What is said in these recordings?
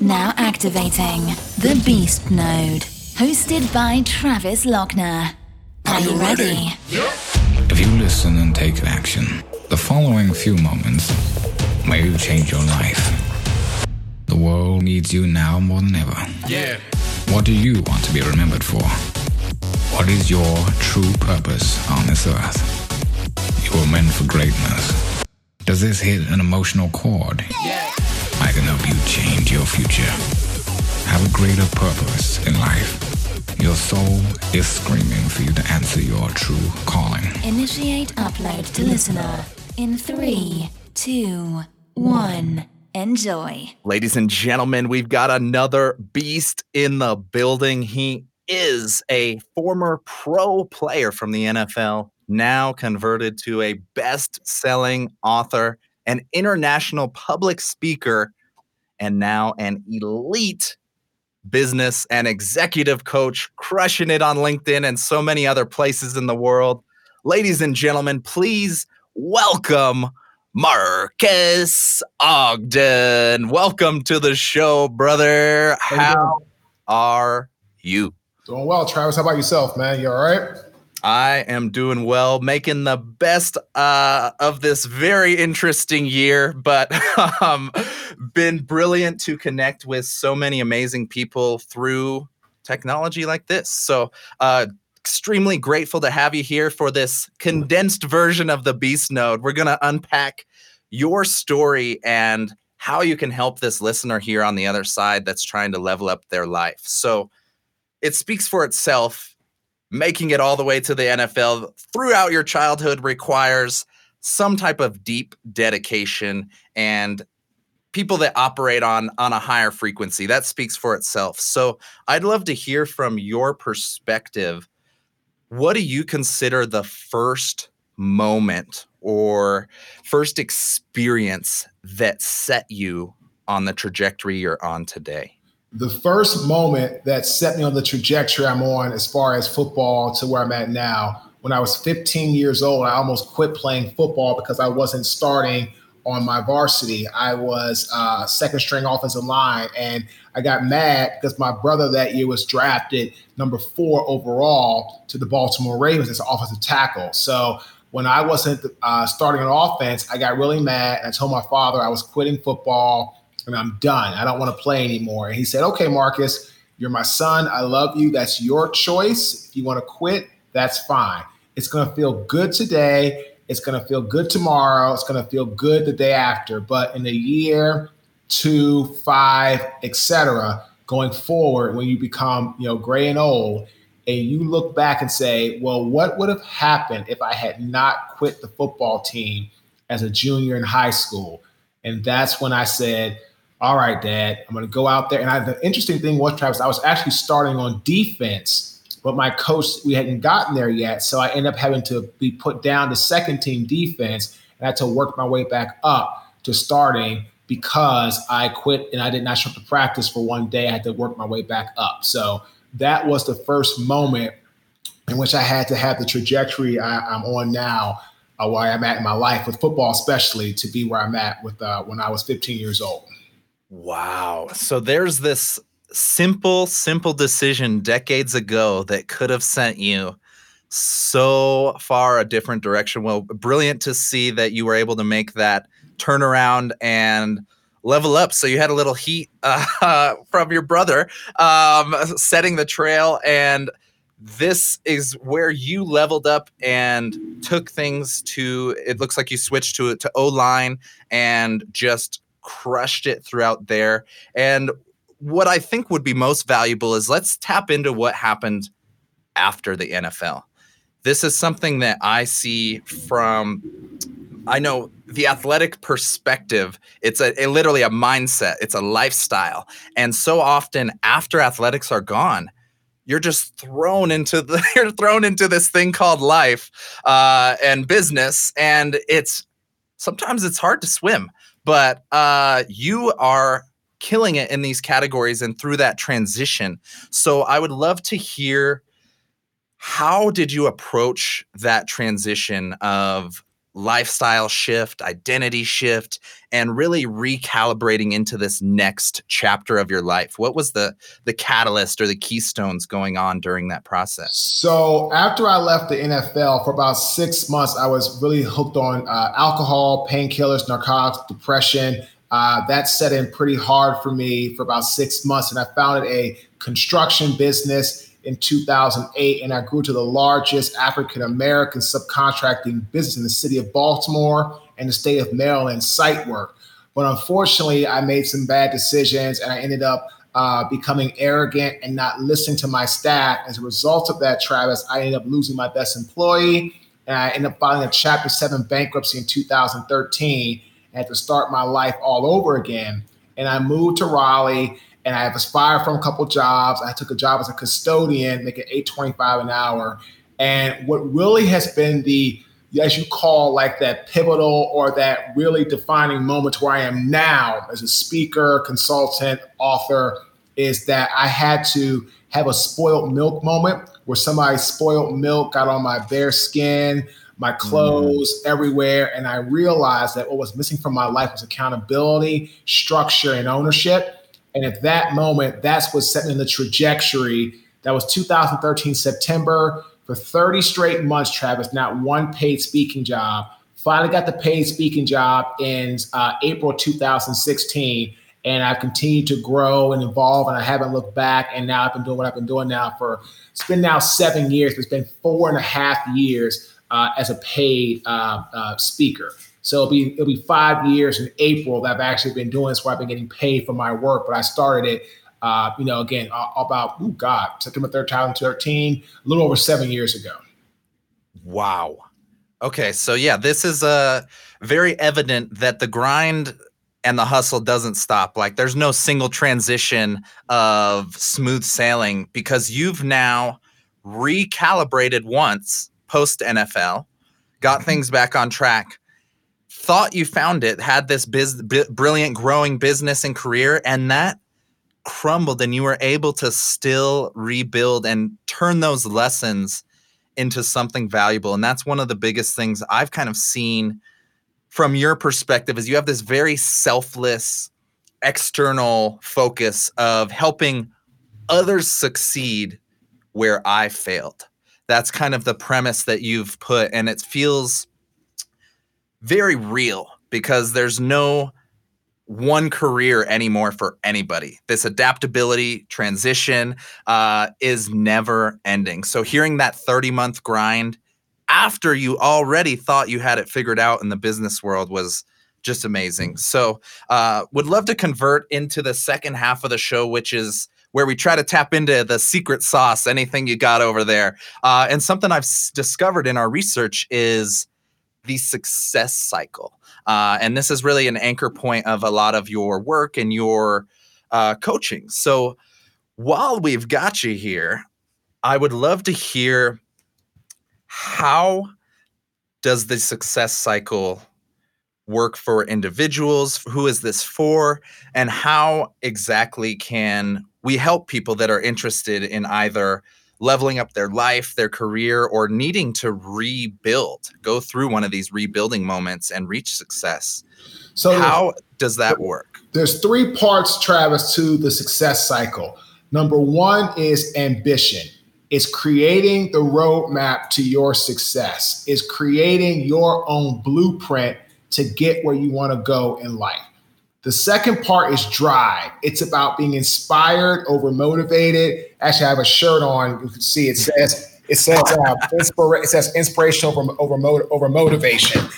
Now activating the Beast Mode, hosted by Travis Lochner. Are you ready? If you listen and take action, the following few moments may change your life. The world needs you now more than ever. Yeah. What do you want to be remembered for? What is your true purpose on this earth? You were meant for greatness. Does this hit an emotional chord? Yeah. I can help you change your future. Have a greater purpose in life. Your soul is screaming for you to answer your true calling. Initiate upload to listener in three, two, one. Enjoy. Ladies and gentlemen, we've got another beast in the building. He is a former pro player from the NFL, now converted to a best selling author, an international public speaker, and now an elite business and executive coach, crushing it on LinkedIn and so many other places in the world. Ladies and gentlemen, please welcome Marques Ogden. Welcome to the show, brother. How are you? Doing well, Travis. How about yourself, man? You all right? I am doing well, making the best uh, of this very interesting year, but um, been brilliant to connect with so many amazing people through technology like this. So, uh, extremely grateful to have you here for this condensed version of the Beast Mode. We're going to unpack your story and how you can help this listener here on the other side that's trying to level up their life. So, it speaks for itself making it all the way to the NFL throughout your childhood requires some type of deep dedication and people that operate on on a higher frequency. That speaks for itself. So i'd love to hear from your perspective. What do you consider the first moment or first experience that set you on the trajectory you're on today the first moment that set me on the trajectory I'm on as far as football to where I'm at now, when I was 15 years old, I almost quit playing football because I wasn't starting on my varsity. I was uh, second string offensive line, and I got mad because my brother that year was drafted number four overall to the Baltimore Ravens as an offensive tackle. So when I wasn't uh, starting on offense, I got really mad. And I told my father I was quitting football and I'm done. I don't want to play anymore. And he said, Okay, Marques, you're my son. I love you. That's your choice. If you want to quit, that's fine. It's going to feel good today. It's going to feel good tomorrow. It's going to feel good the day after. But in a year, two, five, etc., going forward, when you become, you know, gray and old, and you look back and say, well, what would have happened if I had not quit the football team as a junior in high school? And that's when I said, all right, dad, I'm going to go out there. And I, the interesting thing was, Travis, I was actually starting on defense, but my coach, we hadn't gotten there yet. So I ended up having to be put down to second team defense and I had to work my way back up to starting because I quit and I did not show up to practice for one day. I had to work my way back up. So that was the first moment in which I had to have the trajectory I, am on now, uh, where I'm at in my life with football, especially to be where I'm at with uh, when I was 15 years old. Wow. So there's this simple, simple decision decades ago that could have sent you so far a different direction. Well, brilliant to see that you were able to make that turnaround and level up. So you had a little heat uh, from your brother um, setting the trail. And this is where you leveled up and took things to, it looks like you switched to, to O line and just crushed it throughout there. And what I think would be most valuable is let's tap into what happened after the NFL. This is something that I see from I know the athletic perspective, it's a, a, literally a mindset, it's a lifestyle. And so often after athletics are gone, you're just thrown into the you're thrown into this thing called life uh, and business and it's sometimes it's hard to swim but uh, you are killing it in these categories and through that transition. So I would love to hear how did you approach that transition of lifestyle shift, identity shift, and really recalibrating into this next chapter of your life? What was the the catalyst or the keystones going on during that process? So after I left the NFL for about six months, I was really hooked on uh, alcohol, painkillers, narcotics, depression. Uh, that set in pretty hard for me for about six months, and I founded a construction business in 2008, and I grew to the largest African American subcontracting business in the city of Baltimore and the state of Maryland, site work. But unfortunately, I made some bad decisions and I ended up uh, becoming arrogant and not listening to my staff. As a result of that, Travis, I ended up losing my best employee and I ended up filing a Chapter 7 bankruptcy in 2013 and had to start my life all over again. And I moved to Raleigh and I have aspired from a couple jobs. I took a job as a custodian, making eight twenty five an hour. And what really has been the as you call like that pivotal or that really defining moment where I am now as a speaker, consultant, author is that I had to have a spoiled milk moment where somebody spoiled milk got on my bare skin, my clothes mm. everywhere. And I realized that what was missing from my life was accountability, structure, and ownership. And at that moment, that's what set in the trajectory. That was 2013 September for 30 straight months, Travis, not one paid speaking job. Finally got the paid speaking job in uh, April 2016. And I've continued to grow and evolve, and I haven't looked back. And now I've been doing what I've been doing now for it's been now seven years. It's been four and a half years uh, as a paid uh, uh speaker. So it'll be it'll be five years in April that I've actually been doing this where I've been getting paid for my work. But I started it, uh, you know, again about oh God, September 3rd, 2013, a little over seven years ago. Wow. Okay, so yeah, this is uh, very evident that the grind and the hustle doesn't stop. Like there's no single transition of smooth sailing because you've now recalibrated once post NFL, got things back on track thought you found it, had this biz- b- brilliant growing business and career, and that crumbled, and you were able to still rebuild and turn those lessons into something valuable. And that's one of the biggest things I've kind of seen from your perspective is you have this very selfless external focus of helping others succeed where I failed. That's kind of the premise that you've put and it feels very real because there's no one career anymore for anybody. This adaptability transition uh, is never ending. So hearing that 30 month grind after you already thought you had it figured out in the business world was just amazing. So uh, would love to convert into the second half of the show, which is where we try to tap into the secret sauce, anything you got over there. Uh, and something I've s- discovered in our research is the success cycle. Uh, and this is really an anchor point of a lot of your work and your uh, coaching. So while we've got you here, I would love to hear how does the success cycle work for individuals? Who is this for? And how exactly can we help people that are interested in either leveling up their life, their career, or needing to rebuild, go through one of these rebuilding moments and reach success. So, how does that work? There's three parts, Travis, to the success cycle. Number one is ambition. It's creating the roadmap to your success. It's creating your own blueprint to get where you want to go in life. The second part is drive. It's about being inspired over motivated. Actually, I have a shirt on. You can see it says it says uh, inspira- it says inspiration over over, over motivation.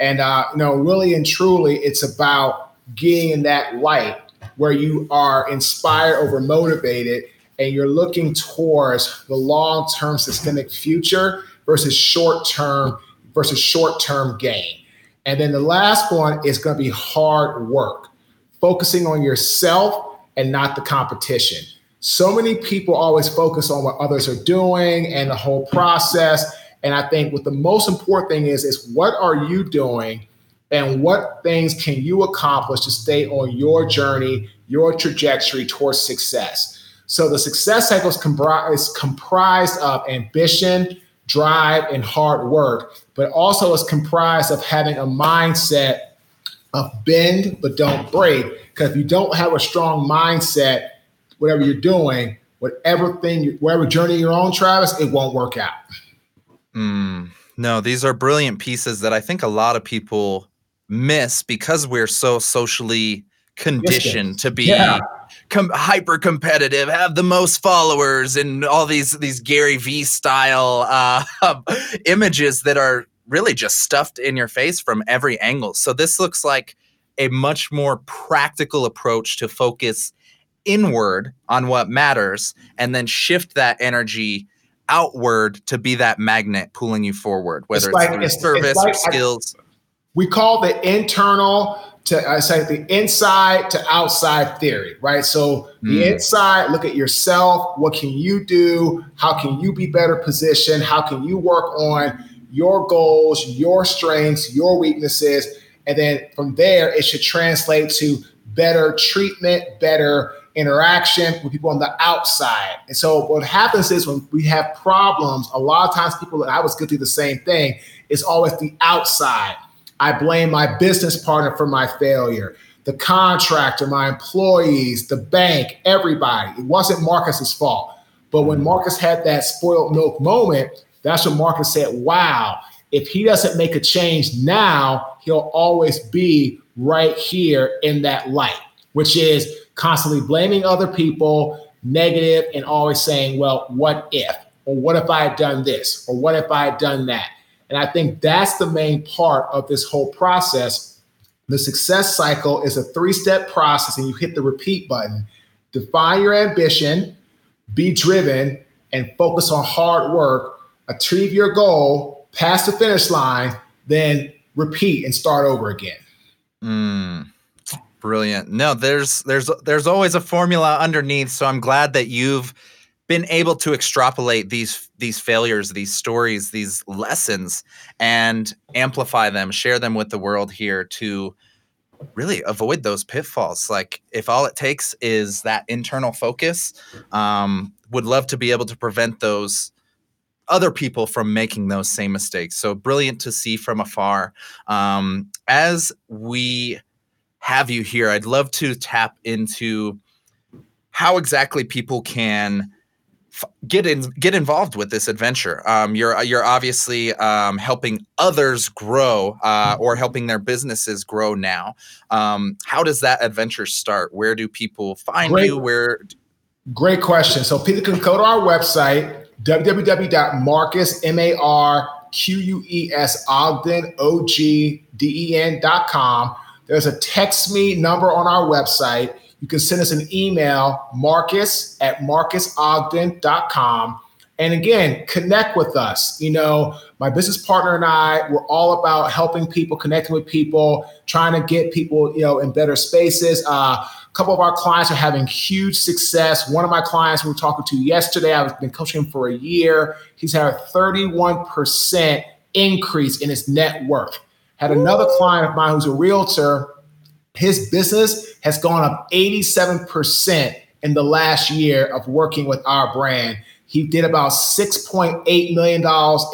And uh, you know, really and truly, it's about getting in that light where you are inspired over motivated, and you're looking towards the long term systemic future versus short term versus short term gain. And then the last one is going to be hard work, focusing on yourself and not the competition. So many people always focus on what others are doing and the whole process. And I think what the most important thing is is what are you doing and what things can you accomplish to stay on your journey, your trajectory towards success. So the success cycle is comprised of ambition, drive, and hard work, but also is comprised of having a mindset of bend but don't break. Because if you don't have a strong mindset, whatever you're doing, whatever thing, whatever journey you're on, Travis, it won't work out. Mm, no, these are brilliant pieces that I think a lot of people miss because we're so socially conditioned to be yeah. com- hyper competitive, have the most followers, and all these these Gary V style uh, images that are really just stuffed in your face from every angle. So this looks like a much more practical approach to focus inward on what matters and then shift that energy outward to be that magnet pulling you forward whether it's, it's like, it's, service it's like, or skills I, we call the internal to I say the inside to outside theory, right? So the mm. inside, look at yourself. What can you do? How can you be better positioned? How can you work on your goals, your strengths, your weaknesses? And then from there, it should translate to better treatment, better interaction with people on the outside. And so what happens is when we have problems, a lot of times people, and I was going through the same thing, it's always the outside I blame my business partner for my failure, the contractor, my employees, the bank, everybody. It wasn't Marques's fault. But when Marques had that spoiled milk moment, that's when Marques said, wow, if he doesn't make a change now, he'll always be right here in that light, which is constantly blaming other people, negative, and always saying, well, what if? Or what if I had done this? Or what if I had done that? And I think that's the main part of this whole process. The success cycle is a three step process, and you hit the repeat button. Define your ambition, be driven, and focus on hard work, achieve your goal, pass the finish line, then repeat and start over again. Mm, brilliant. No, there's there's there's always a formula underneath. So I'm glad that you've been able to extrapolate these these failures these stories these lessons and amplify them share them with the world here to really avoid those pitfalls. Like if all it takes is that internal focus um, would love to be able to prevent those other people from making those same mistakes. So brilliant to see from afar. Um, as we have you here i'd love to tap into how exactly people can get in get involved with this adventure. Um, you're you're obviously um, helping others grow uh, or helping their businesses grow now. Um, how does that adventure start? Where do people find great, you? Where great question. So people can go to our website www.marques m-a-r-q-u-e-s ogden o-g-d-e-n dot com. There's a text me number on our website you can send us an email, marques at marquesogden.com. And again, connect with us. You know, my business partner and I, we're all about helping people, connecting with people, trying to get people, you know, in better spaces. Uh, a couple of our clients are having huge success. One of my clients we were talking to yesterday, I've been coaching him for a year. He's had a 31% increase in his net worth. Had another client of mine who's a realtor his business has gone up 87% in the last year of working with our brand. He did about $6.8 million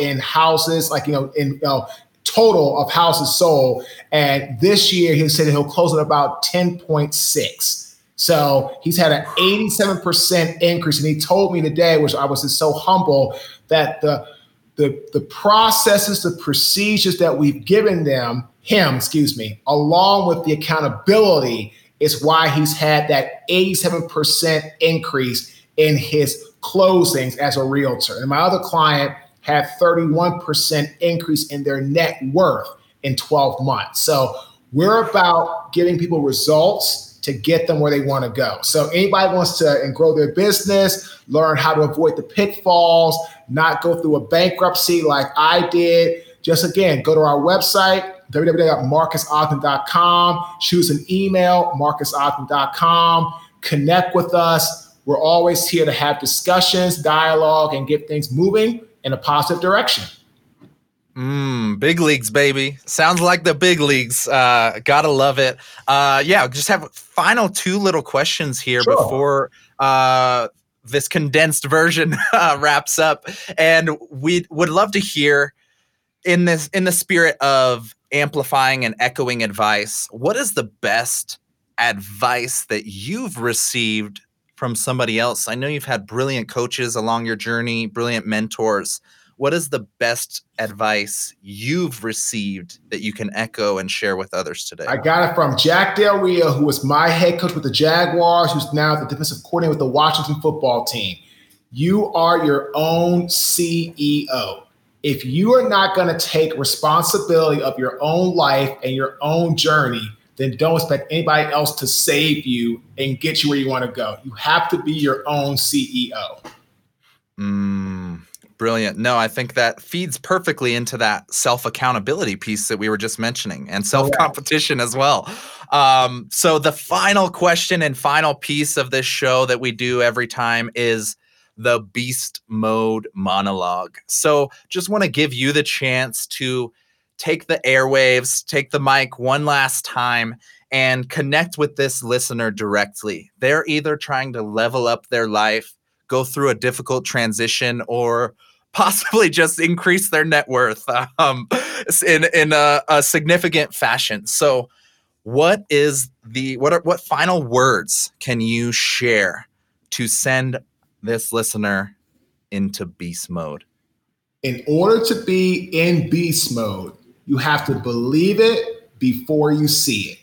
in houses, like, you know, in you know, total of houses sold. And this year he said he'll close at about 10.6. So he's had an 87% increase. And he told me today, which I was just so humble, that the the, the processes, the procedures that we've given them him, excuse me, along with the accountability is why he's had that 87% increase in his closings as a realtor. And my other client had 31% increase in their net worth in 12 months. So we're about giving people results to get them where they want to go. So anybody wants to grow their business, learn how to avoid the pitfalls, not go through a bankruptcy like I did, just again, go to our website, www.marquesogden.com. Choose an email, marquesogden.com. Connect with us. We're always here to have discussions, dialogue, and get things moving in a positive direction. Mm, big leagues, baby. Sounds like the big leagues. Uh, gotta love it. Uh, yeah, just have final two little questions here sure. before uh, this condensed version uh, wraps up. And we would love to hear in this in the spirit of amplifying and echoing advice, what is the best advice that you've received from somebody else? I know you've had brilliant coaches along your journey, brilliant mentors. What is the best advice you've received that you can echo and share with others today? I got it from Jack Del Rio, who was my head coach with the Jaguars, who's now the defensive coordinator with the Washington football team. You are your own CEO. If you are not going to take responsibility of your own life and your own journey, then don't expect anybody else to save you and get you where you want to go. You have to be your own CEO. Mm, brilliant. No, I think that feeds perfectly into that self accountability piece that we were just mentioning and self competition as well. Um, so, the final question and final piece of this show that we do every time is the beast mode monologue. So, just want to give you the chance to take the airwaves, take the mic one last time and connect with this listener directly. They're either trying to level up their life, go through a difficult transition, or possibly just increase their net worth um, in in a, a significant fashion. So, what is the what are what final words can you share to send this listener into beast mode? In order to be in beast mode, you have to believe it before you see it.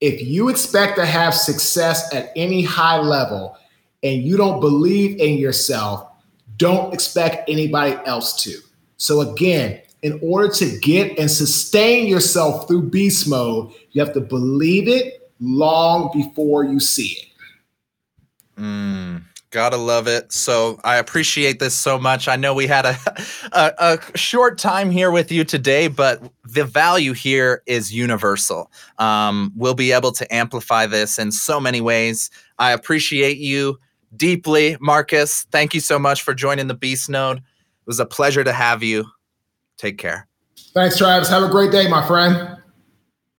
If you expect to have success at any high level and you don't believe in yourself, don't expect anybody else to. So, again, in order to get and sustain yourself through beast mode, you have to believe it long before you see it. Mm. Gotta love it. So I appreciate this so much. I know we had a, a, a short time here with you today, but the value here is universal. Um, we'll be able to amplify this in so many ways. I appreciate you deeply, Marques. Thank you so much for joining the Beast Mode. It was a pleasure to have you. Take care. Thanks, Travis. Have a great day, my friend.